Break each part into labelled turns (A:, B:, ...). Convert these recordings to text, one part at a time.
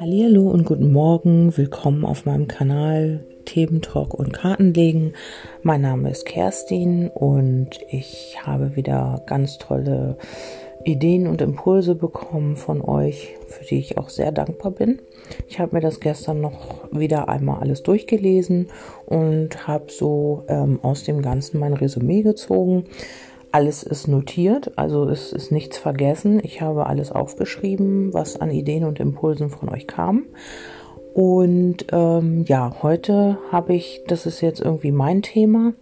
A: Hallo und guten Morgen, willkommen auf meinem Kanal Thementalk und Kartenlegen. Mein Name ist Kerstin und ich habe wieder ganz tolle Ideen und Impulse bekommen von euch, für die ich auch sehr dankbar bin. Ich habe mir das gestern noch wieder einmal alles durchgelesen und habe so ähm, aus dem Ganzen mein Resümee gezogen. Alles ist notiert, also es ist nichts vergessen. Ich habe alles aufgeschrieben, was an Ideen und Impulsen von euch kam. Und ähm, ja, heute habe ich, das ist jetzt irgendwie mein Thema,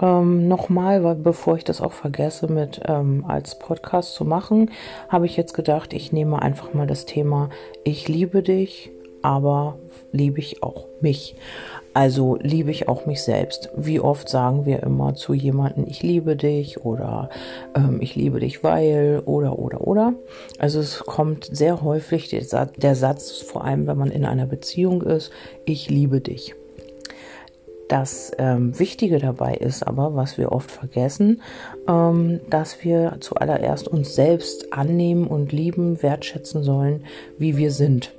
A: ähm, nochmal, weil bevor ich das auch vergesse mit ähm, als Podcast zu machen, habe ich jetzt gedacht, ich nehme einfach mal das Thema Ich liebe dich, aber liebe ich auch mich. Also liebe ich auch mich selbst. Wie oft sagen wir immer zu jemandem, ich liebe dich oder ähm, ich liebe dich, weil oder oder oder. Also es kommt sehr häufig der Satz, der Satz, vor allem wenn man in einer Beziehung ist, ich liebe dich. Das ähm, Wichtige dabei ist aber, was wir oft vergessen, ähm, dass wir zuallererst uns selbst annehmen und lieben, wertschätzen sollen, wie wir sind.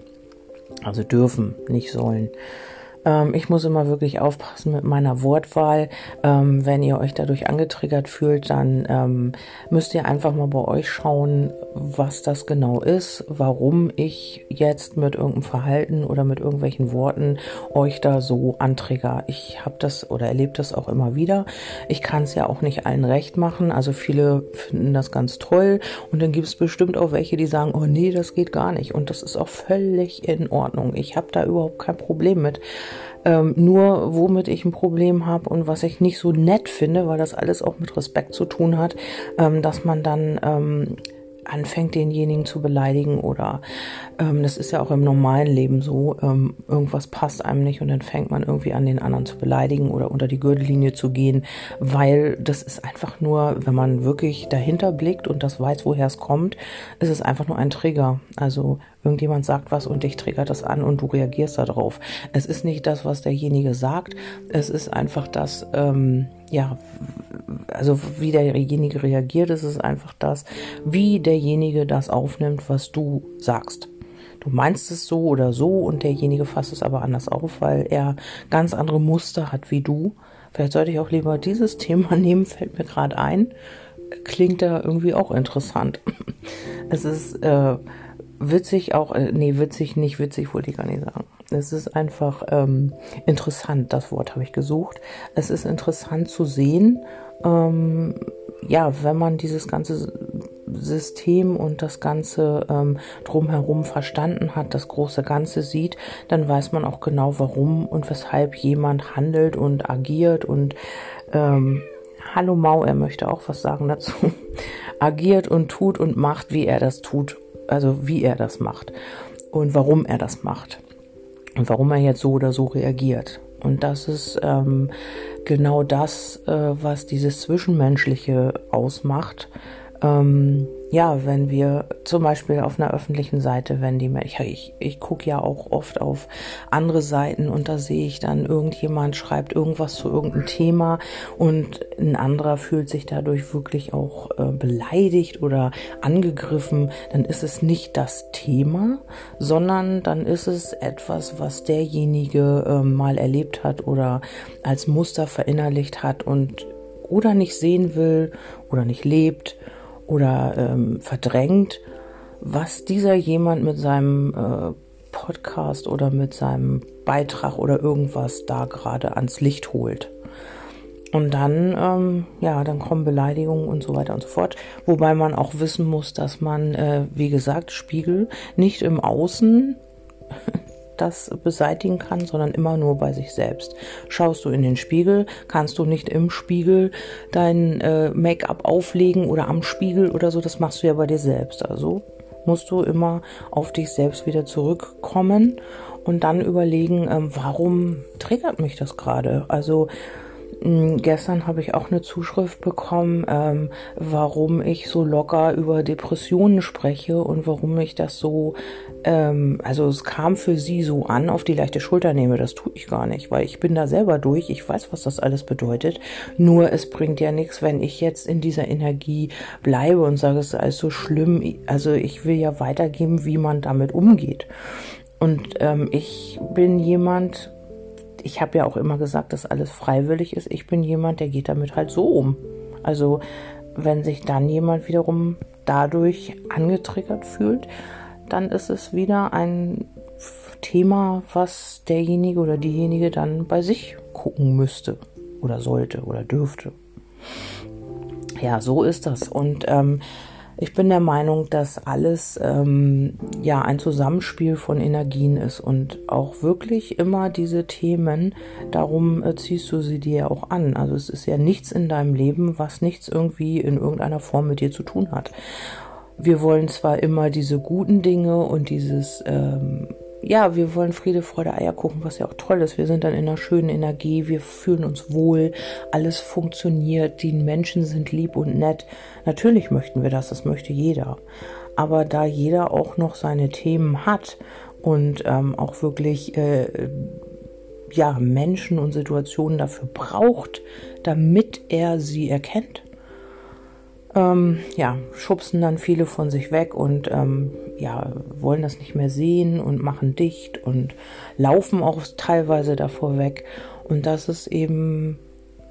A: Also dürfen, nicht sollen. Ähm, ich muss immer wirklich aufpassen mit meiner Wortwahl. Ähm, wenn ihr euch dadurch angetriggert fühlt, dann ähm, müsst ihr einfach mal bei euch schauen, was das genau ist, warum ich jetzt mit irgendeinem Verhalten oder mit irgendwelchen Worten euch da so antrigger. Ich habe das oder erlebe das auch immer wieder. Ich kann es ja auch nicht allen recht machen. Also viele finden das ganz toll und dann gibt es bestimmt auch welche, die sagen, oh nee, das geht gar nicht. Und das ist auch völlig in Ordnung. Ich habe da überhaupt kein Problem mit. Ähm, nur womit ich ein Problem habe und was ich nicht so nett finde, weil das alles auch mit Respekt zu tun hat, ähm, dass man dann ähm, anfängt, denjenigen zu beleidigen oder ähm, das ist ja auch im normalen Leben so, ähm, irgendwas passt einem nicht und dann fängt man irgendwie an, den anderen zu beleidigen oder unter die Gürtellinie zu gehen, weil das ist einfach nur, wenn man wirklich dahinter blickt und das weiß, woher es kommt, ist es einfach nur ein Trigger. Also irgendjemand sagt was und dich triggert das an und du reagierst darauf. Es ist nicht das, was derjenige sagt, es ist einfach das, ähm, ja, also wie derjenige reagiert, ist es einfach das, wie derjenige das aufnimmt, was du sagst. Du meinst es so oder so und derjenige fasst es aber anders auf, weil er ganz andere Muster hat wie du. Vielleicht sollte ich auch lieber dieses Thema nehmen, fällt mir gerade ein. Klingt da irgendwie auch interessant. Es ist äh, witzig auch, äh, nee, witzig nicht, witzig wollte ich gar nicht sagen. Es ist einfach ähm, interessant, das Wort habe ich gesucht. Es ist interessant zu sehen, ähm, ja, wenn man dieses ganze System und das Ganze ähm, drumherum verstanden hat, das große Ganze sieht, dann weiß man auch genau, warum und weshalb jemand handelt und agiert und ähm, Hallo Mau, er möchte auch was sagen dazu, agiert und tut und macht, wie er das tut, also wie er das macht und warum er das macht und warum er jetzt so oder so reagiert. Und das ist ähm, genau das, äh, was dieses Zwischenmenschliche ausmacht. Ähm, ja, wenn wir zum Beispiel auf einer öffentlichen Seite, wenn die ich, ich, ich gucke ja auch oft auf andere Seiten und da sehe ich dann, irgendjemand schreibt irgendwas zu irgendeinem Thema und ein anderer fühlt sich dadurch wirklich auch äh, beleidigt oder angegriffen, dann ist es nicht das Thema, sondern dann ist es etwas, was derjenige äh, mal erlebt hat oder als Muster verinnerlicht hat und oder nicht sehen will oder nicht lebt oder ähm, verdrängt, was dieser jemand mit seinem äh, Podcast oder mit seinem Beitrag oder irgendwas da gerade ans Licht holt. Und dann, ähm, ja, dann kommen Beleidigungen und so weiter und so fort. Wobei man auch wissen muss, dass man, äh, wie gesagt, Spiegel nicht im Außen das beseitigen kann, sondern immer nur bei sich selbst. Schaust du in den Spiegel, kannst du nicht im Spiegel dein äh, Make-up auflegen oder am Spiegel oder so, das machst du ja bei dir selbst. Also musst du immer auf dich selbst wieder zurückkommen und dann überlegen, ähm, warum triggert mich das gerade? Also gestern habe ich auch eine Zuschrift bekommen, ähm, warum ich so locker über Depressionen spreche und warum ich das so, ähm, also es kam für sie so an, auf die leichte Schulter nehme. Das tue ich gar nicht, weil ich bin da selber durch. Ich weiß, was das alles bedeutet. Nur es bringt ja nichts, wenn ich jetzt in dieser Energie bleibe und sage, es ist alles so schlimm. Also ich will ja weitergeben, wie man damit umgeht. Und ähm, ich bin jemand, ich habe ja auch immer gesagt, dass alles freiwillig ist. Ich bin jemand, der geht damit halt so um. Also wenn sich dann jemand wiederum dadurch angetriggert fühlt, dann ist es wieder ein Thema, was derjenige oder diejenige dann bei sich gucken müsste oder sollte oder dürfte. Ja, so ist das. Und ähm, ich bin der Meinung, dass alles ähm, ja ein Zusammenspiel von Energien ist und auch wirklich immer diese Themen, darum äh, ziehst du sie dir auch an. Also es ist ja nichts in deinem Leben, was nichts irgendwie in irgendeiner Form mit dir zu tun hat. Wir wollen zwar immer diese guten Dinge und dieses ähm, ja, wir wollen Friede, Freude, Eierkuchen, was ja auch toll ist. Wir sind dann in einer schönen Energie, wir fühlen uns wohl, alles funktioniert, die Menschen sind lieb und nett. Natürlich möchten wir das, das möchte jeder. Aber da jeder auch noch seine Themen hat und ähm, auch wirklich äh, ja, Menschen und Situationen dafür braucht, damit er sie erkennt, ähm, ja, schubsen dann viele von sich weg und ähm, ja, wollen das nicht mehr sehen und machen dicht und laufen auch teilweise davor weg. Und das ist eben,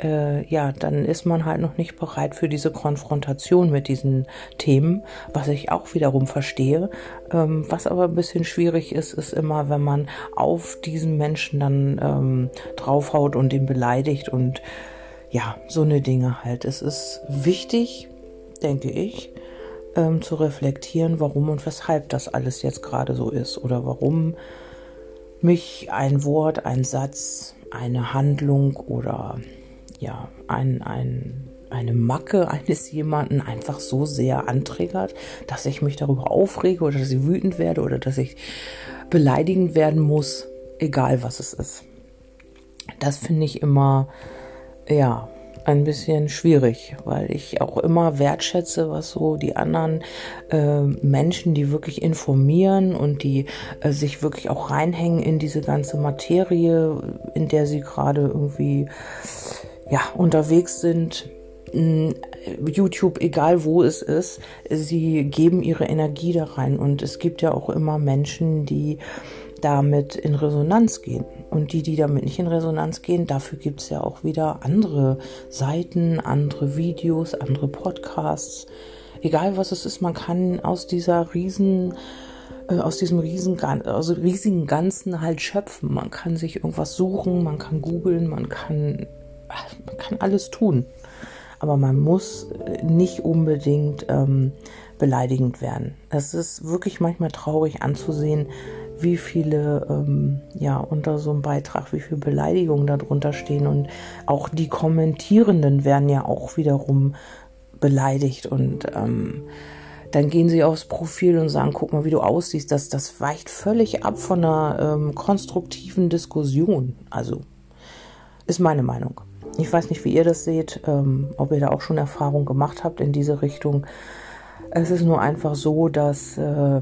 A: äh, ja, dann ist man halt noch nicht bereit für diese Konfrontation mit diesen Themen, was ich auch wiederum verstehe. Ähm, was aber ein bisschen schwierig ist, ist immer, wenn man auf diesen Menschen dann ähm, draufhaut und ihn beleidigt und ja, so eine Dinge halt. Es ist wichtig, denke ich, ähm, zu reflektieren, warum und weshalb das alles jetzt gerade so ist oder warum mich ein Wort, ein Satz, eine Handlung oder ja, ein, ein, eine Macke eines jemanden einfach so sehr anträgert, dass ich mich darüber aufrege oder dass ich wütend werde oder dass ich beleidigend werden muss, egal was es ist. Das finde ich immer, ja, ein bisschen schwierig, weil ich auch immer wertschätze, was so die anderen äh, Menschen, die wirklich informieren und die äh, sich wirklich auch reinhängen in diese ganze Materie, in der sie gerade irgendwie ja unterwegs sind. YouTube, egal wo es ist, sie geben ihre Energie da rein und es gibt ja auch immer Menschen, die damit in Resonanz gehen. Und die, die damit nicht in Resonanz gehen, dafür gibt es ja auch wieder andere Seiten, andere Videos, andere Podcasts. Egal was es ist, man kann aus dieser riesen äh, aus diesem riesen, also riesigen Ganzen halt schöpfen. Man kann sich irgendwas suchen, man kann googeln, man kann, man kann alles tun. Aber man muss nicht unbedingt ähm, beleidigend werden. Es ist wirklich manchmal traurig anzusehen, wie viele ähm, ja unter so einem Beitrag, wie viele Beleidigungen darunter stehen und auch die Kommentierenden werden ja auch wiederum beleidigt und ähm, dann gehen sie aufs Profil und sagen, guck mal, wie du aussiehst. Das, das weicht völlig ab von einer ähm, konstruktiven Diskussion. Also ist meine Meinung. Ich weiß nicht, wie ihr das seht, ähm, ob ihr da auch schon Erfahrung gemacht habt in diese Richtung. Es ist nur einfach so, dass äh,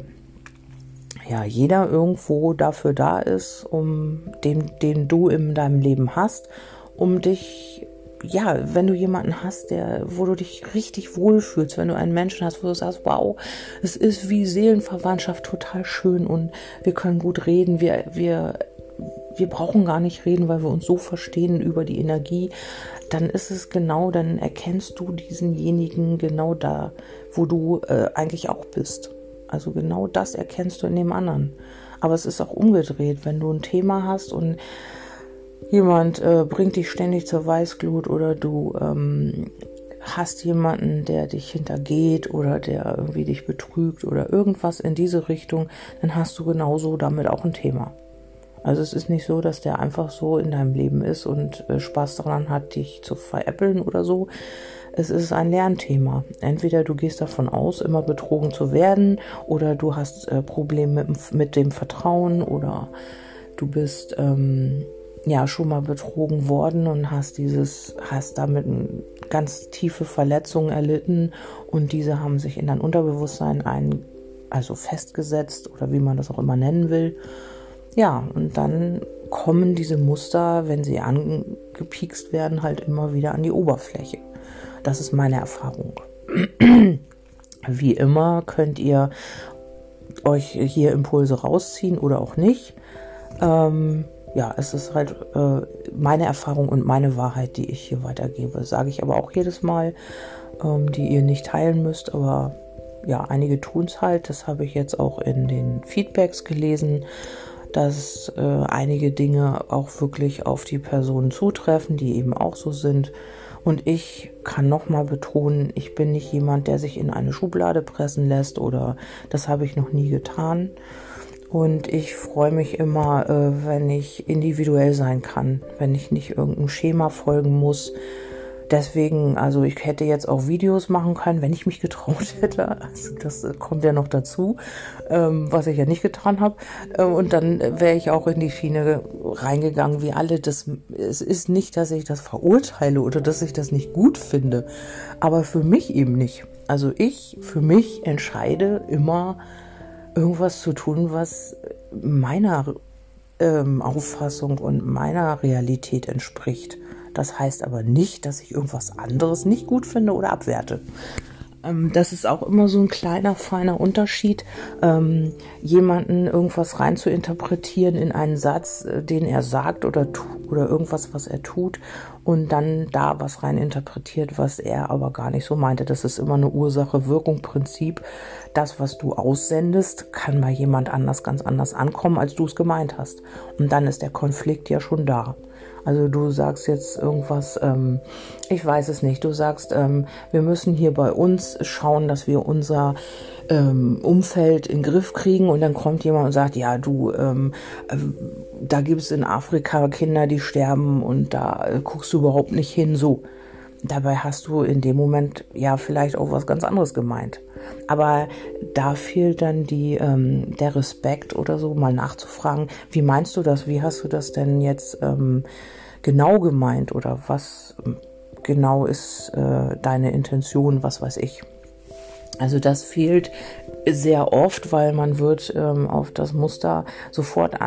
A: ja, jeder irgendwo dafür da ist, um den, den du in deinem Leben hast, um dich, ja, wenn du jemanden hast, der, wo du dich richtig wohlfühlst, wenn du einen Menschen hast, wo du sagst, wow, es ist wie Seelenverwandtschaft total schön und wir können gut reden, wir, wir, wir brauchen gar nicht reden, weil wir uns so verstehen über die Energie, dann ist es genau, dann erkennst du diesenjenigen genau da, wo du äh, eigentlich auch bist. Also genau das erkennst du in dem anderen. Aber es ist auch umgedreht, wenn du ein Thema hast und jemand äh, bringt dich ständig zur Weißglut oder du ähm, hast jemanden, der dich hintergeht oder der irgendwie dich betrügt oder irgendwas in diese Richtung, dann hast du genauso damit auch ein Thema. Also es ist nicht so, dass der einfach so in deinem Leben ist und äh, Spaß daran hat, dich zu veräppeln oder so, es ist ein Lernthema. Entweder du gehst davon aus, immer betrogen zu werden, oder du hast äh, Probleme mit, mit, dem Vertrauen, oder du bist ähm, ja schon mal betrogen worden und hast dieses, hast damit ganz tiefe Verletzungen erlitten und diese haben sich in dein Unterbewusstsein ein, also festgesetzt oder wie man das auch immer nennen will. Ja, und dann kommen diese Muster, wenn sie angepiekst werden, halt immer wieder an die Oberfläche. Das ist meine Erfahrung. Wie immer könnt ihr euch hier Impulse rausziehen oder auch nicht. Ähm, ja, es ist halt äh, meine Erfahrung und meine Wahrheit, die ich hier weitergebe. Sage ich aber auch jedes Mal, ähm, die ihr nicht teilen müsst, aber ja, einige tun es halt. Das habe ich jetzt auch in den Feedbacks gelesen, dass äh, einige Dinge auch wirklich auf die Personen zutreffen, die eben auch so sind. Und ich kann nochmal betonen, ich bin nicht jemand, der sich in eine Schublade pressen lässt oder das habe ich noch nie getan. Und ich freue mich immer, äh, wenn ich individuell sein kann, wenn ich nicht irgendeinem Schema folgen muss. Deswegen, also ich hätte jetzt auch Videos machen können, wenn ich mich getraut hätte. Also das kommt ja noch dazu, ähm, was ich ja nicht getan habe. Ähm, und dann wäre ich auch in die Schiene reingegangen, wie alle. Das, es ist nicht, dass ich das verurteile oder dass ich das nicht gut finde, aber für mich eben nicht. Also ich, für mich entscheide immer, irgendwas zu tun, was meiner ähm, Auffassung und meiner Realität entspricht. Das heißt aber nicht, dass ich irgendwas anderes nicht gut finde oder abwerte. Ähm, das ist auch immer so ein kleiner, feiner Unterschied, ähm, jemanden irgendwas rein zu interpretieren in einen Satz, äh, den er sagt oder, oder irgendwas, was er tut und dann da was rein interpretiert, was er aber gar nicht so meinte. Das ist immer eine Ursache-Wirkung-Prinzip. Das, was du aussendest, kann bei jemand anders ganz anders ankommen, als du es gemeint hast. Und dann ist der Konflikt ja schon da. Also du sagst jetzt irgendwas, ähm, ich weiß es nicht, du sagst, ähm, wir müssen hier bei uns schauen, dass wir unser ähm, Umfeld in den Griff kriegen und dann kommt jemand und sagt, ja, du, ähm, äh, da gibt es in Afrika Kinder, die sterben und da äh, guckst du überhaupt nicht hin, so. Dabei hast du in dem Moment ja vielleicht auch was ganz anderes gemeint. Aber da fehlt dann die, ähm, der Respekt oder so, mal nachzufragen, wie meinst du das? Wie hast du das denn jetzt ähm, genau gemeint oder was ähm, genau ist äh, deine Intention, was weiß ich. Also das fehlt sehr oft, weil man wird ähm, auf das Muster sofort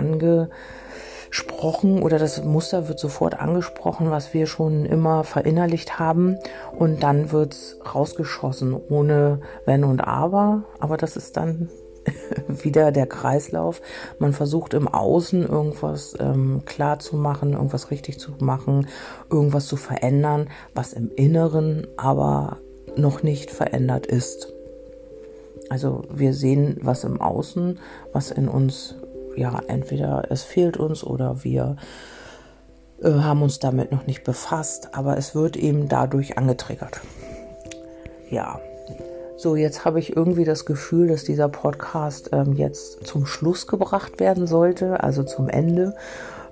A: angesprochen oder das Muster wird sofort angesprochen, was wir schon immer verinnerlicht haben und dann wird's rausgeschossen ohne Wenn und Aber. Aber das ist dann wieder der Kreislauf. Man versucht im Außen irgendwas ähm, klar zu machen, irgendwas richtig zu machen, irgendwas zu verändern, was im Inneren aber noch nicht verändert ist. Also wir sehen was im Außen, was in uns, ja, entweder es fehlt uns oder wir äh, haben uns damit noch nicht befasst, aber es wird eben dadurch angetriggert. Ja, so jetzt habe ich irgendwie das Gefühl, dass dieser Podcast ähm, jetzt zum Schluss gebracht werden sollte, also zum Ende.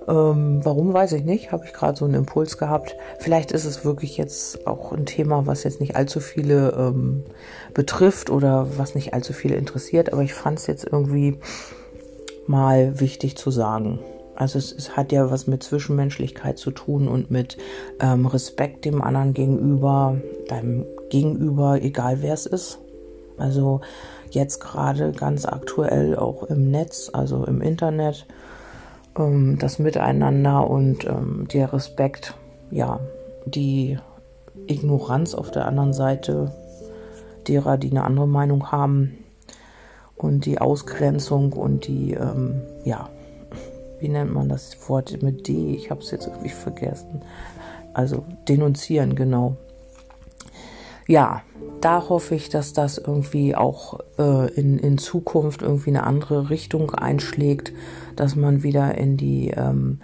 A: Ähm, warum weiß ich nicht, habe ich gerade so einen Impuls gehabt. Vielleicht ist es wirklich jetzt auch ein Thema, was jetzt nicht allzu viele ähm, betrifft oder was nicht allzu viele interessiert, aber ich fand es jetzt irgendwie mal wichtig zu sagen. Also es, es, hat ja was mit Zwischenmenschlichkeit zu tun und mit ähm, Respekt dem anderen gegenüber, deinem Gegenüber, egal wer es ist. Also jetzt gerade ganz aktuell auch im Netz, also im Internet ähm, das Miteinander und ähm, der Respekt, ja, die Ignoranz auf der anderen Seite derer, die eine andere Meinung haben und die Ausgrenzung und die, ähm, ja, wie nennt man das Wort mit D? Ich habe es jetzt irgendwie vergessen. Also denunzieren, genau. Ja, da hoffe ich, dass das irgendwie auch äh, in, in Zukunft irgendwie eine andere Richtung einschlägt, dass man wieder in die, ähm,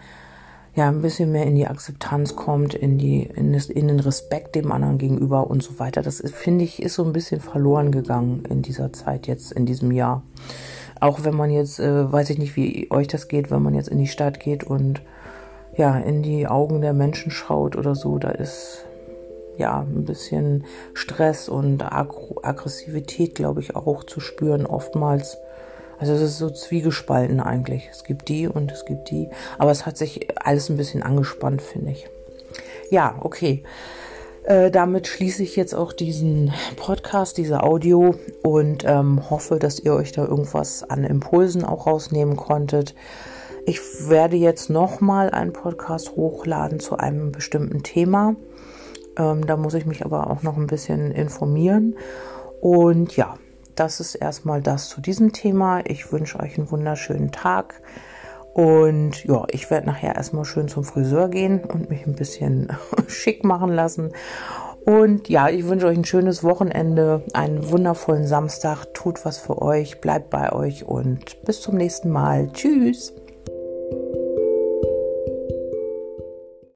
A: ja, ein bisschen mehr in die Akzeptanz kommt, in die, in, das, in den Respekt dem anderen gegenüber und so weiter. Das finde ich, ist so ein bisschen verloren gegangen in dieser Zeit jetzt, in diesem Jahr. Auch wenn man jetzt, äh, weiß ich nicht, wie euch das geht, wenn man jetzt in die Stadt geht und ja, in die Augen der Menschen schaut oder so, da ist ja, ein bisschen Stress und Ag Aggressivität, glaube ich, auch zu spüren oftmals. Also es ist so zwiegespalten eigentlich. Es gibt die und es gibt die. Aber es hat sich alles ein bisschen angespannt, finde ich. Ja, okay. Äh, damit schließe ich jetzt auch diesen Podcast, diese Audio und ähm, hoffe, dass ihr euch da irgendwas an Impulsen auch rausnehmen konntet. Ich werde jetzt nochmal einen Podcast hochladen zu einem bestimmten Thema. Ähm, da muss ich mich aber auch noch ein bisschen informieren. Und ja, das ist erstmal das zu diesem Thema. Ich wünsche euch einen wunderschönen Tag. Und ja, ich werde nachher erstmal schön zum Friseur gehen und mich ein bisschen schick machen lassen. Und ja, ich wünsche euch ein schönes Wochenende, einen wundervollen Samstag. Tut was für euch, bleibt bei euch und bis zum nächsten Mal. Tschüss.